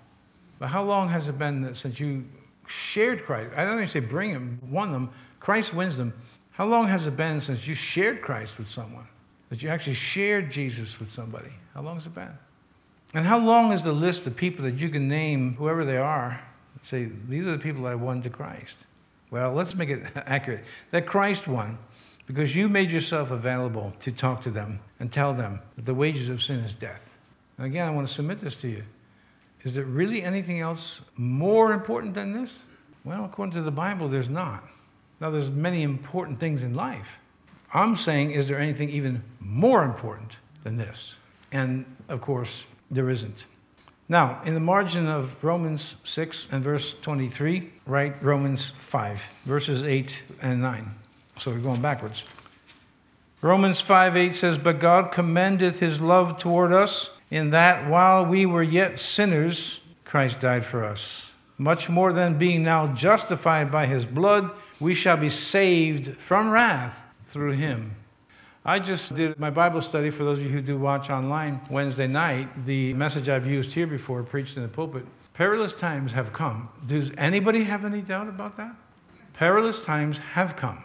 But how long has it been since you shared Christ? I don't even say bring him, won them. Christ wins them. How long has it been since you shared Christ with someone? that you actually shared Jesus with somebody. How long has it been? And how long is the list of people that you can name, whoever they are, say, these are the people that I won to Christ? Well, let's make it [LAUGHS] accurate. That Christ won because you made yourself available to talk to them and tell them that the wages of sin is death. And again, I want to submit this to you. Is there really anything else more important than this? Well, according to the Bible, there's not. Now, there's many important things in life. I'm saying, is there anything even more important than this? And of course, there isn't. Now, in the margin of Romans 6 and verse 23, write Romans 5, verses 8 and 9. So we're going backwards. Romans 5 8 says, But God commendeth his love toward us, in that while we were yet sinners, Christ died for us. Much more than being now justified by his blood, we shall be saved from wrath through him. I just did my Bible study for those of you who do watch online Wednesday night. The message I've used here before, preached in the pulpit. Perilous times have come. Does anybody have any doubt about that? Perilous times have come.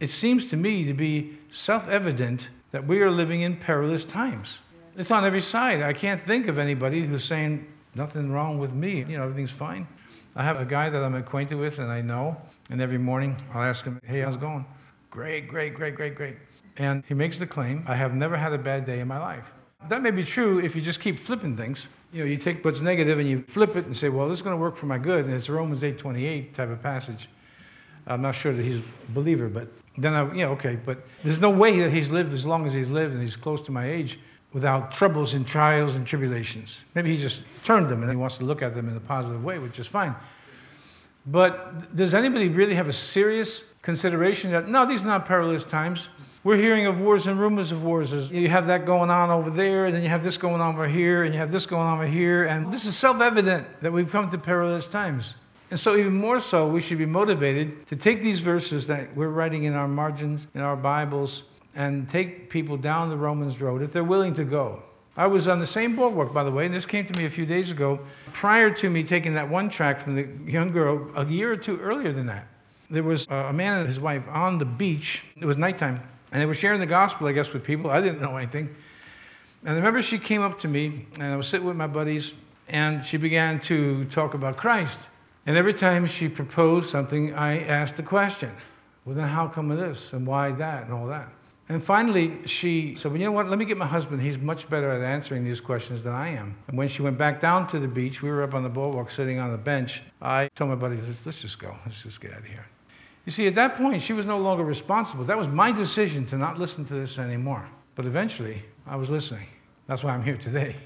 It seems to me to be self evident that we are living in perilous times. It's on every side. I can't think of anybody who's saying, nothing wrong with me, you know, everything's fine. I have a guy that I'm acquainted with and I know, and every morning I'll ask him, hey, how's it going? Great, great, great, great, great. And he makes the claim, I have never had a bad day in my life. That may be true if you just keep flipping things. You know, you take what's negative and you flip it and say, well, this is going to work for my good. And it's a Romans 8.28 type of passage. I'm not sure that he's a believer, but then I, yeah, okay. But there's no way that he's lived as long as he's lived and he's close to my age without troubles and trials and tribulations. Maybe he just turned them and he wants to look at them in a positive way, which is fine. But does anybody really have a serious consideration that, no, these are not perilous times? We're hearing of wars and rumors of wars. You have that going on over there, and then you have this going on over here, and you have this going on over here. And this is self evident that we've come to perilous times. And so, even more so, we should be motivated to take these verses that we're writing in our margins, in our Bibles, and take people down the Romans road if they're willing to go. I was on the same boardwalk, by the way, and this came to me a few days ago, prior to me taking that one tract from the young girl a year or two earlier than that. There was a man and his wife on the beach. It was nighttime and they were sharing the gospel, I guess, with people. I didn't know anything. And I remember she came up to me, and I was sitting with my buddies, and she began to talk about Christ. And every time she proposed something, I asked the question, well, then how come this, and why that, and all that? And finally, she said, Well, you know what? Let me get my husband. He's much better at answering these questions than I am. And when she went back down to the beach, we were up on the boardwalk sitting on the bench. I told my buddies, Let's just go. Let's just get out of here. You see, at that point, she was no longer responsible. That was my decision to not listen to this anymore. But eventually, I was listening. That's why I'm here today.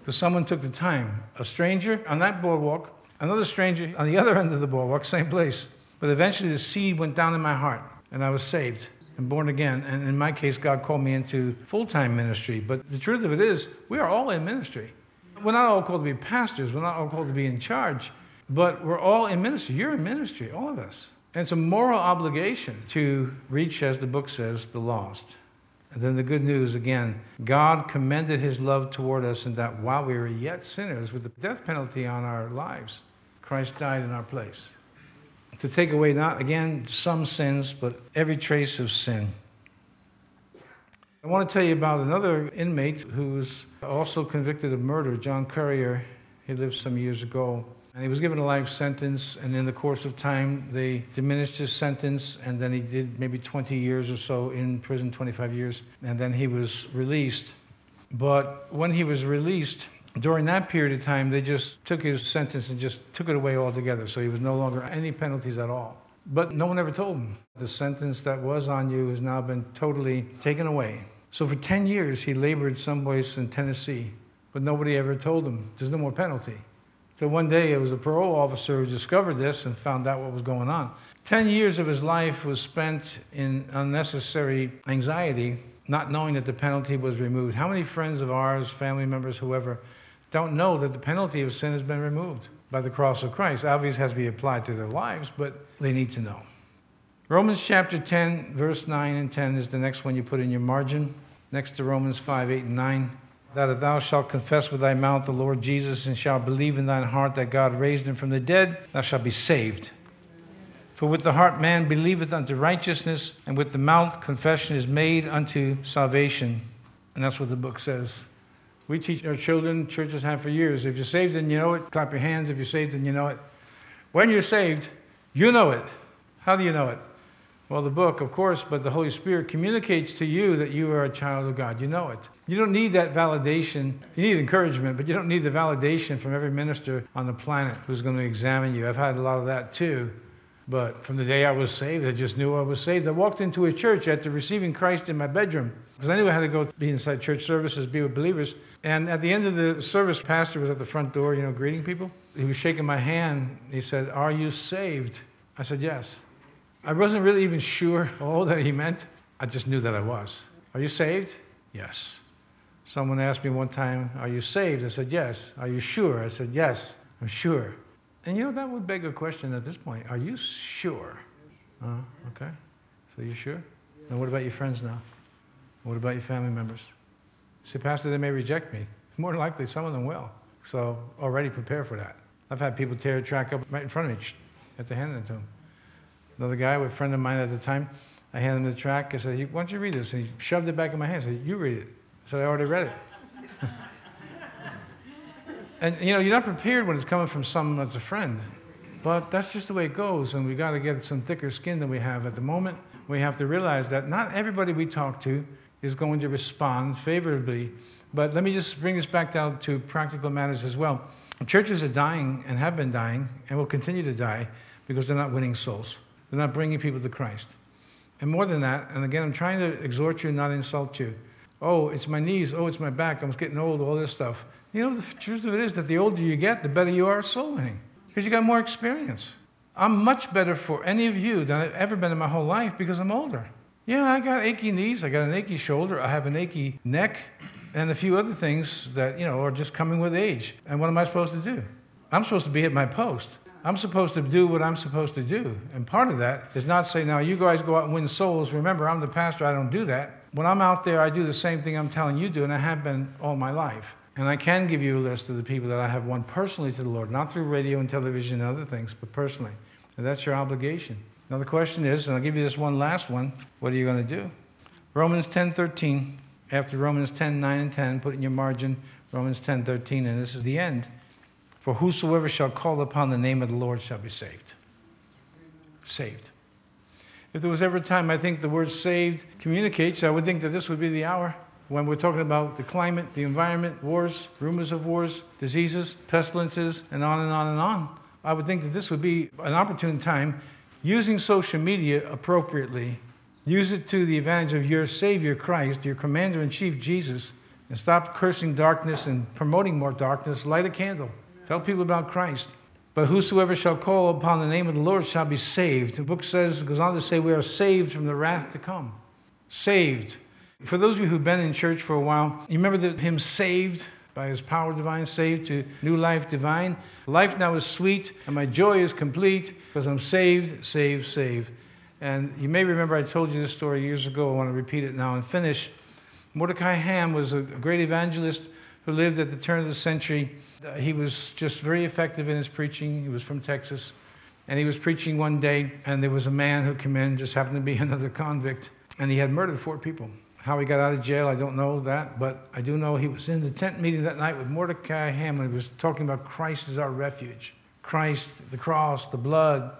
Because someone took the time. A stranger on that boardwalk, another stranger on the other end of the boardwalk, same place. But eventually, the seed went down in my heart, and I was saved and born again. And in my case, God called me into full time ministry. But the truth of it is, we are all in ministry. We're not all called to be pastors, we're not all called to be in charge. But we're all in ministry. You're in ministry, all of us. And it's a moral obligation to reach, as the book says, the lost. And then the good news again God commended his love toward us in that while we were yet sinners, with the death penalty on our lives, Christ died in our place. To take away, not again some sins, but every trace of sin. I want to tell you about another inmate who was also convicted of murder, John Currier. He lived some years ago. And he was given a life sentence, and in the course of time, they diminished his sentence, and then he did maybe 20 years or so in prison, 25 years, and then he was released. But when he was released, during that period of time, they just took his sentence and just took it away altogether. So he was no longer any penalties at all. But no one ever told him. The sentence that was on you has now been totally taken away. So for 10 years, he labored someplace in Tennessee, but nobody ever told him there's no more penalty. So one day it was a parole officer who discovered this and found out what was going on. Ten years of his life was spent in unnecessary anxiety, not knowing that the penalty was removed. How many friends of ours, family members, whoever, don't know that the penalty of sin has been removed by the cross of Christ? Obviously, has to be applied to their lives, but they need to know. Romans chapter 10, verse 9 and 10 is the next one you put in your margin, next to Romans 5, 8, and 9 that if thou shalt confess with thy mouth the Lord Jesus and shalt believe in thine heart that God raised him from the dead, thou shalt be saved. For with the heart man believeth unto righteousness, and with the mouth confession is made unto salvation. And that's what the book says. We teach our children, churches have for years. If you're saved and you know it, clap your hands. If you're saved and you know it. When you're saved, you know it. How do you know it? Well, the book, of course, but the Holy Spirit communicates to you that you are a child of God. You know it. You don't need that validation. You need encouragement, but you don't need the validation from every minister on the planet who's going to examine you. I've had a lot of that too. But from the day I was saved, I just knew I was saved. I walked into a church after receiving Christ in my bedroom because I knew I had to go be inside church services, be with believers. And at the end of the service, pastor was at the front door, you know, greeting people. He was shaking my hand. He said, "Are you saved?" I said, "Yes." I wasn't really even sure [LAUGHS] all that he meant. I just knew that I was. Are you saved? Yes. Someone asked me one time, Are you saved? I said, Yes. Are you sure? I said, Yes, I'm sure. And you know, that would beg a question at this point. Are you sure? Uh, okay. So you're sure? Now, what about your friends now? What about your family members? See, Pastor, they may reject me. [LAUGHS] More than likely, some of them will. So already prepare for that. I've had people tear a tract up right in front of me. At the hand it to them. Another guy, a friend of mine at the time, I handed him the tract. I said, Why don't you read this? And he shoved it back in my hand. I said, You read it. I said, I already read it. [LAUGHS] And you know, you're not prepared when it's coming from someone that's a friend. But that's just the way it goes, and we got to get some thicker skin than we have at the moment. We have to realize that not everybody we talk to is going to respond favorably. But let me just bring this back down to practical matters as well. Churches are dying and have been dying and will continue to die because they're not winning souls. They're not bringing people to Christ. And more than that, and again, I'm trying to exhort you, not insult you. Oh, it's my knees. Oh, it's my back. I'm getting old, all this stuff. You know, the truth of it is that the older you get, the better you are at soul winning because you got more experience. I'm much better for any of you than I've ever been in my whole life because I'm older. Yeah, I got achy knees, I got an achy shoulder, I have an achy neck, and a few other things that, you know, are just coming with age. And what am I supposed to do? I'm supposed to be at my post. I'm supposed to do what I'm supposed to do. And part of that is not say, now you guys go out and win souls. Remember, I'm the pastor, I don't do that. When I'm out there, I do the same thing I'm telling you to, do, and I have been all my life. And I can give you a list of the people that I have won personally to the Lord, not through radio and television and other things, but personally. And that's your obligation. Now the question is, and I'll give you this one last one, what are you going to do? Romans 10:13, after Romans 10, 9 and 10, put in your margin Romans 10:13, and this is the end. For whosoever shall call upon the name of the Lord shall be saved. Saved. If there was ever a time I think the word saved communicates, I would think that this would be the hour when we're talking about the climate, the environment, wars, rumors of wars, diseases, pestilences, and on and on and on, I would think that this would be an opportune time using social media appropriately. Use it to the advantage of your Savior Christ, your Commander in Chief Jesus, and stop cursing darkness and promoting more darkness. Light a candle. Tell people about Christ. But whosoever shall call upon the name of the Lord shall be saved. The book says, goes on to say, we are saved from the wrath to come. Saved. For those of you who've been in church for a while, you remember the hymn Saved by his power divine, saved to new life divine. Life now is sweet, and my joy is complete because I'm saved, saved, saved. And you may remember I told you this story years ago. I want to repeat it now and finish. Mordecai Ham was a great evangelist who lived at the turn of the century. Uh, he was just very effective in his preaching. He was from Texas. And he was preaching one day, and there was a man who came in, just happened to be [LAUGHS] another convict, and he had murdered four people. How he got out of jail, I don't know that, but I do know he was in the tent meeting that night with Mordecai Hamlin. He was talking about Christ as our refuge, Christ, the cross, the blood.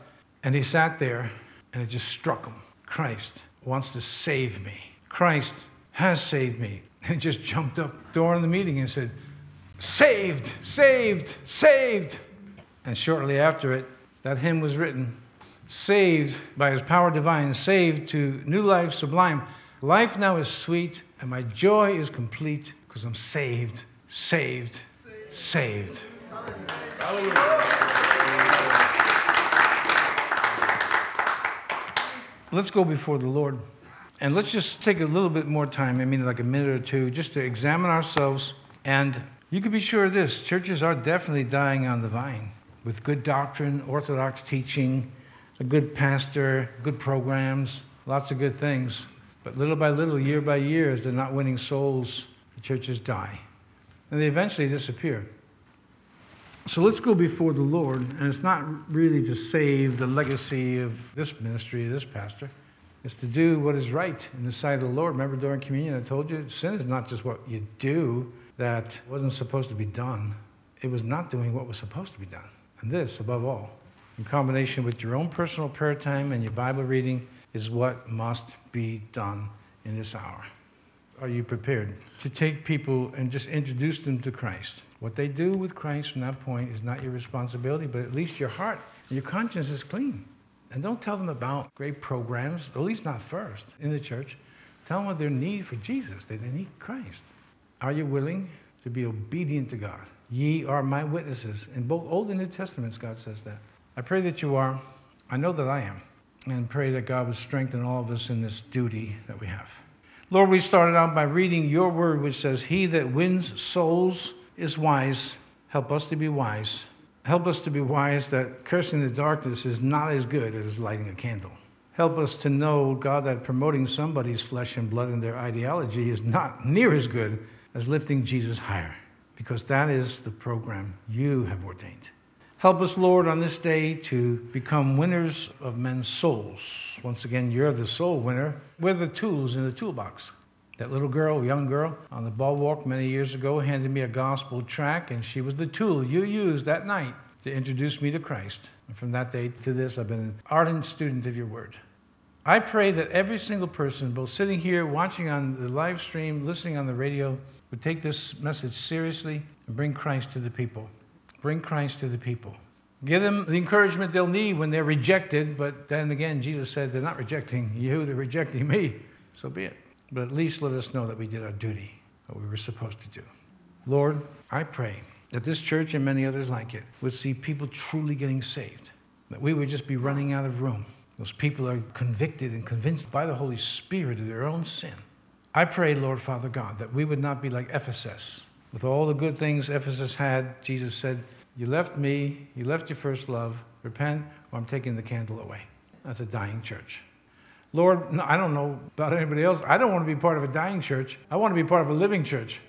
And he sat there, and it just struck him. Christ wants to save me. Christ has saved me. [LAUGHS] And he just jumped up during the meeting and said, Saved, saved, saved. And shortly after it, that hymn was written Saved by his power divine, saved to new life sublime. Life now is sweet, and my joy is complete because I'm saved, saved, saved. Let's go before the Lord. And let's just take a little bit more time, I mean, like a minute or two, just to examine ourselves. And you can be sure of this churches are definitely dying on the vine with good doctrine, orthodox teaching, a good pastor, good programs, lots of good things. But little by little, year by year, as they're not winning souls, the churches die. And they eventually disappear. So let's go before the Lord. And it's not really to save the legacy of this ministry, this pastor. It's to do what is right in the sight of the Lord. Remember during communion, I told you sin is not just what you do that wasn't supposed to be done, it was not doing what was supposed to be done. And this, above all, in combination with your own personal prayer time and your Bible reading, is what must be done in this hour. Are you prepared to take people and just introduce them to Christ? What they do with Christ from that point is not your responsibility, but at least your heart and your conscience is clean. And don't tell them about great programs, at least not first in the church. Tell them what their need for Jesus, that they need Christ. Are you willing to be obedient to God? Ye are my witnesses. In both Old and New Testaments, God says that. I pray that you are. I know that I am and pray that God would strengthen all of us in this duty that we have. Lord, we started out by reading your word, which says, He that wins souls is wise. Help us to be wise. Help us to be wise that cursing the darkness is not as good as lighting a candle. Help us to know, God, that promoting somebody's flesh and blood and their ideology is not near as good as lifting Jesus higher, because that is the program you have ordained. Help us, Lord, on this day to become winners of men's souls. Once again, you're the soul winner. We're the tools in the toolbox. That little girl, young girl, on the ball walk many years ago handed me a gospel tract, and she was the tool you used that night to introduce me to Christ. And from that day to this, I've been an ardent student of your word. I pray that every single person, both sitting here, watching on the live stream, listening on the radio, would take this message seriously and bring Christ to the people. Bring Christ to the people. Give them the encouragement they'll need when they're rejected, but then again, Jesus said, They're not rejecting you, they're rejecting me. So be it. But at least let us know that we did our duty, what we were supposed to do. Lord, I pray that this church and many others like it would see people truly getting saved, that we would just be running out of room. Those people are convicted and convinced by the Holy Spirit of their own sin. I pray, Lord Father God, that we would not be like Ephesus. With all the good things Ephesus had, Jesus said, You left me, you left your first love, repent, or I'm taking the candle away. That's a dying church. Lord, I don't know about anybody else. I don't want to be part of a dying church. I want to be part of a living church,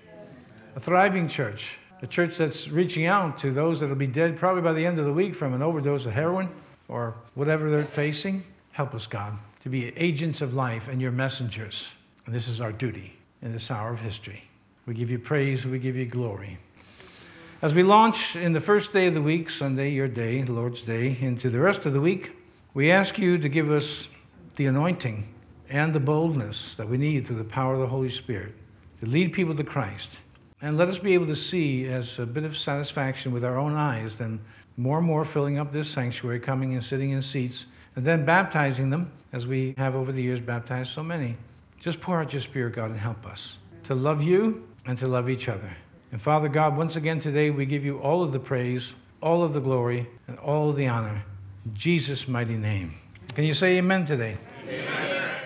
a thriving church, a church that's reaching out to those that will be dead probably by the end of the week from an overdose of heroin or whatever they're facing. Help us, God, to be agents of life and your messengers. And this is our duty in this hour of history. We give you praise, we give you glory. As we launch in the first day of the week, Sunday, your day, the Lord's day, into the rest of the week, we ask you to give us the anointing and the boldness that we need through the power of the Holy Spirit to lead people to Christ. And let us be able to see as a bit of satisfaction with our own eyes, then more and more filling up this sanctuary, coming and sitting in seats, and then baptizing them, as we have over the years baptized so many. Just pour out your Spirit, God, and help us to love you and to love each other. And Father God, once again today, we give you all of the praise, all of the glory, and all of the honor. In Jesus' mighty name. Can you say amen today? Amen.